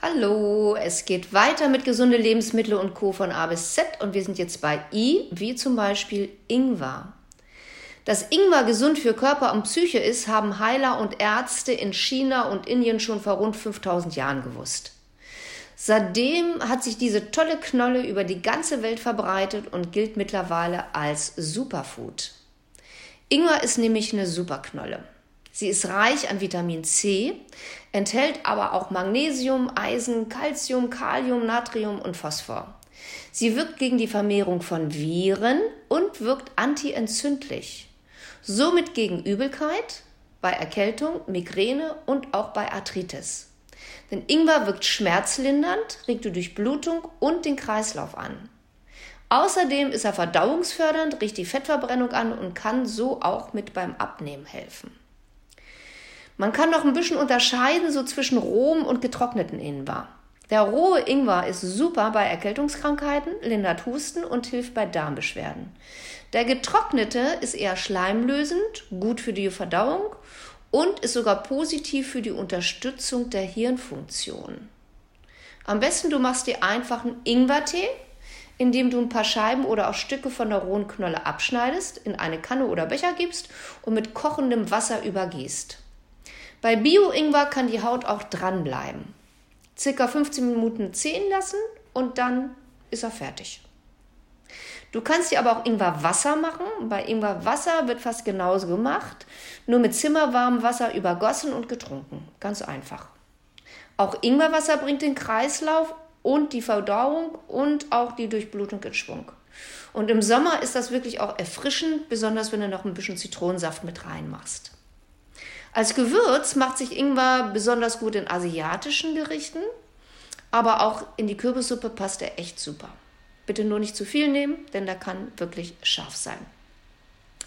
Hallo, es geht weiter mit gesunde Lebensmittel und Co. von A bis Z und wir sind jetzt bei I, wie zum Beispiel Ingwer. Dass Ingwer gesund für Körper und Psyche ist, haben Heiler und Ärzte in China und Indien schon vor rund 5000 Jahren gewusst. Seitdem hat sich diese tolle Knolle über die ganze Welt verbreitet und gilt mittlerweile als Superfood. Ingwer ist nämlich eine Superknolle. Sie ist reich an Vitamin C, enthält aber auch Magnesium, Eisen, Calcium, Kalium, Natrium und Phosphor. Sie wirkt gegen die Vermehrung von Viren und wirkt antientzündlich. Somit gegen Übelkeit, bei Erkältung, Migräne und auch bei Arthritis. Denn Ingwer wirkt schmerzlindernd, regt die Durchblutung und den Kreislauf an. Außerdem ist er verdauungsfördernd, riecht die Fettverbrennung an und kann so auch mit beim Abnehmen helfen. Man kann noch ein bisschen unterscheiden so zwischen rohem und getrockneten Ingwer. Der rohe Ingwer ist super bei Erkältungskrankheiten, lindert Husten und hilft bei Darmbeschwerden. Der getrocknete ist eher schleimlösend, gut für die Verdauung und ist sogar positiv für die Unterstützung der Hirnfunktion. Am besten du machst dir einfach einen Ingwertee, indem du ein paar Scheiben oder auch Stücke von der rohen Knolle abschneidest, in eine Kanne oder Becher gibst und mit kochendem Wasser übergießt. Bei Bio-Ingwer kann die Haut auch dranbleiben. Circa 15 Minuten ziehen lassen und dann ist er fertig. Du kannst dir aber auch Ingwerwasser machen. Bei Ingwerwasser wird fast genauso gemacht, nur mit zimmerwarmem Wasser übergossen und getrunken. Ganz einfach. Auch Ingwerwasser bringt den Kreislauf und die Verdauung und auch die Durchblutung in Schwung. Und im Sommer ist das wirklich auch erfrischend, besonders wenn du noch ein bisschen Zitronensaft mit reinmachst. Als Gewürz macht sich Ingwer besonders gut in asiatischen Gerichten, aber auch in die Kürbissuppe passt er echt super. Bitte nur nicht zu viel nehmen, denn da kann wirklich scharf sein.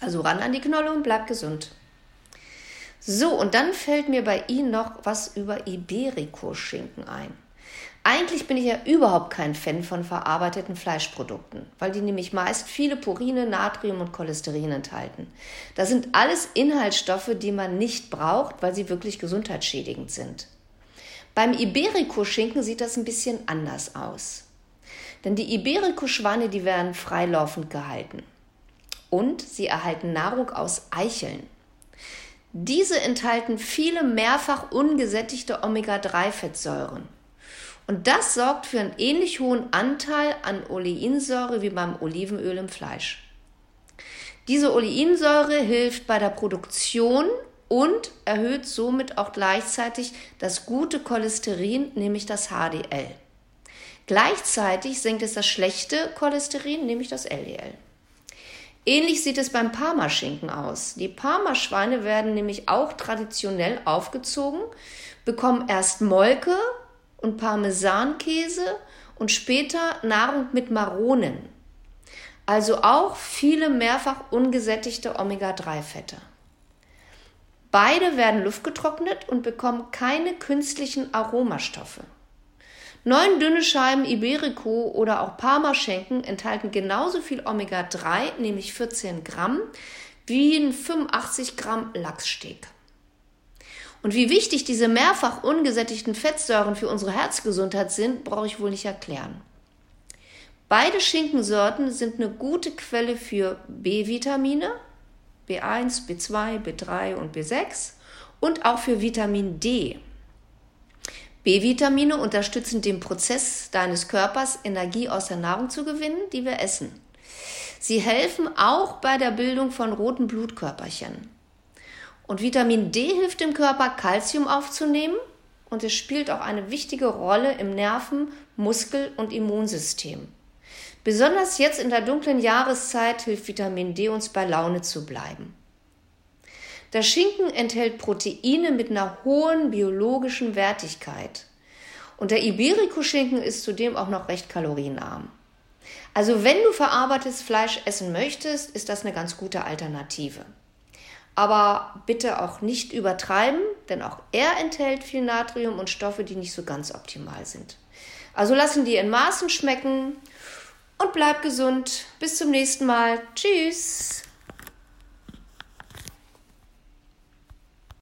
Also ran an die Knolle und bleibt gesund. So, und dann fällt mir bei Ihnen noch was über Iberico-Schinken ein. Eigentlich bin ich ja überhaupt kein Fan von verarbeiteten Fleischprodukten, weil die nämlich meist viele Purine, Natrium und Cholesterin enthalten. Das sind alles Inhaltsstoffe, die man nicht braucht, weil sie wirklich gesundheitsschädigend sind. Beim Iberico-Schinken sieht das ein bisschen anders aus. Denn die Iberico-Schweine, die werden freilaufend gehalten. Und sie erhalten Nahrung aus Eicheln. Diese enthalten viele mehrfach ungesättigte Omega-3-Fettsäuren. Und das sorgt für einen ähnlich hohen Anteil an Oleinsäure wie beim Olivenöl im Fleisch. Diese Oleinsäure hilft bei der Produktion und erhöht somit auch gleichzeitig das gute Cholesterin, nämlich das HDL. Gleichzeitig senkt es das schlechte Cholesterin, nämlich das LDL. Ähnlich sieht es beim Parmaschinken aus. Die Parmaschweine werden nämlich auch traditionell aufgezogen, bekommen erst Molke und Parmesankäse und später Nahrung mit Maronen. Also auch viele mehrfach ungesättigte Omega-3-Fette. Beide werden luftgetrocknet und bekommen keine künstlichen Aromastoffe. Neun dünne Scheiben Iberico oder auch Parmaschenken enthalten genauso viel Omega-3, nämlich 14 Gramm, wie ein 85 Gramm Lachssteak. Und wie wichtig diese mehrfach ungesättigten Fettsäuren für unsere Herzgesundheit sind, brauche ich wohl nicht erklären. Beide Schinkensorten sind eine gute Quelle für B-Vitamine, B1, B2, B3 und B6 und auch für Vitamin D. B-Vitamine unterstützen den Prozess deines Körpers, Energie aus der Nahrung zu gewinnen, die wir essen. Sie helfen auch bei der Bildung von roten Blutkörperchen. Und Vitamin D hilft dem Körper, Kalzium aufzunehmen und es spielt auch eine wichtige Rolle im Nerven-, Muskel- und Immunsystem. Besonders jetzt in der dunklen Jahreszeit hilft Vitamin D uns bei Laune zu bleiben. Der Schinken enthält Proteine mit einer hohen biologischen Wertigkeit. Und der Iberico-Schinken ist zudem auch noch recht kalorienarm. Also wenn du verarbeitetes Fleisch essen möchtest, ist das eine ganz gute Alternative. Aber bitte auch nicht übertreiben, denn auch er enthält viel Natrium und Stoffe, die nicht so ganz optimal sind. Also lassen die in Maßen schmecken und bleib gesund. Bis zum nächsten Mal. Tschüss.